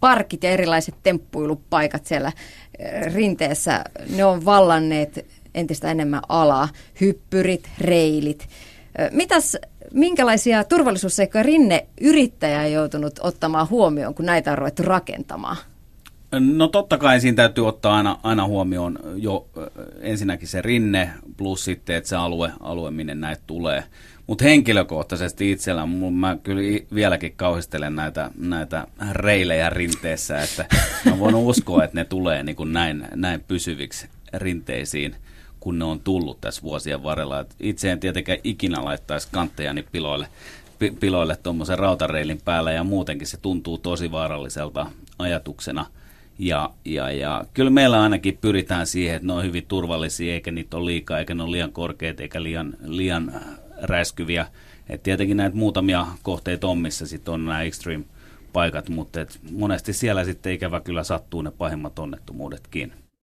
parkit ja erilaiset temppuilupaikat siellä rinteessä, ne on vallanneet entistä enemmän alaa, hyppyrit, reilit. Mitäs, minkälaisia turvallisuusseikkoja Rinne yrittäjä on joutunut ottamaan huomioon, kun näitä on ruvettu rakentamaan? No totta kai siinä täytyy ottaa aina, aina huomioon jo ensinnäkin se rinne plus sitten, että se alue, alue minne näitä tulee. Mutta henkilökohtaisesti itsellä mä kyllä vieläkin kauhistelen näitä, näitä reilejä rinteessä, että mä voin uskoa, että ne tulee niin kuin näin, näin pysyviksi rinteisiin, kun ne on tullut tässä vuosien varrella. Et itse en tietenkään ikinä laittaisi kanttejani piloille, piloille tuommoisen rautareilin päällä ja muutenkin se tuntuu tosi vaaralliselta ajatuksena – ja, ja, ja kyllä meillä ainakin pyritään siihen, että ne on hyvin turvallisia, eikä niitä ole liikaa, eikä ne ole liian korkeita, eikä liian, liian räiskyviä. Et tietenkin näitä muutamia kohteita on, missä sitten on nämä extreme paikat, mutta et monesti siellä sitten ikävä kyllä sattuu ne pahimmat onnettomuudetkin.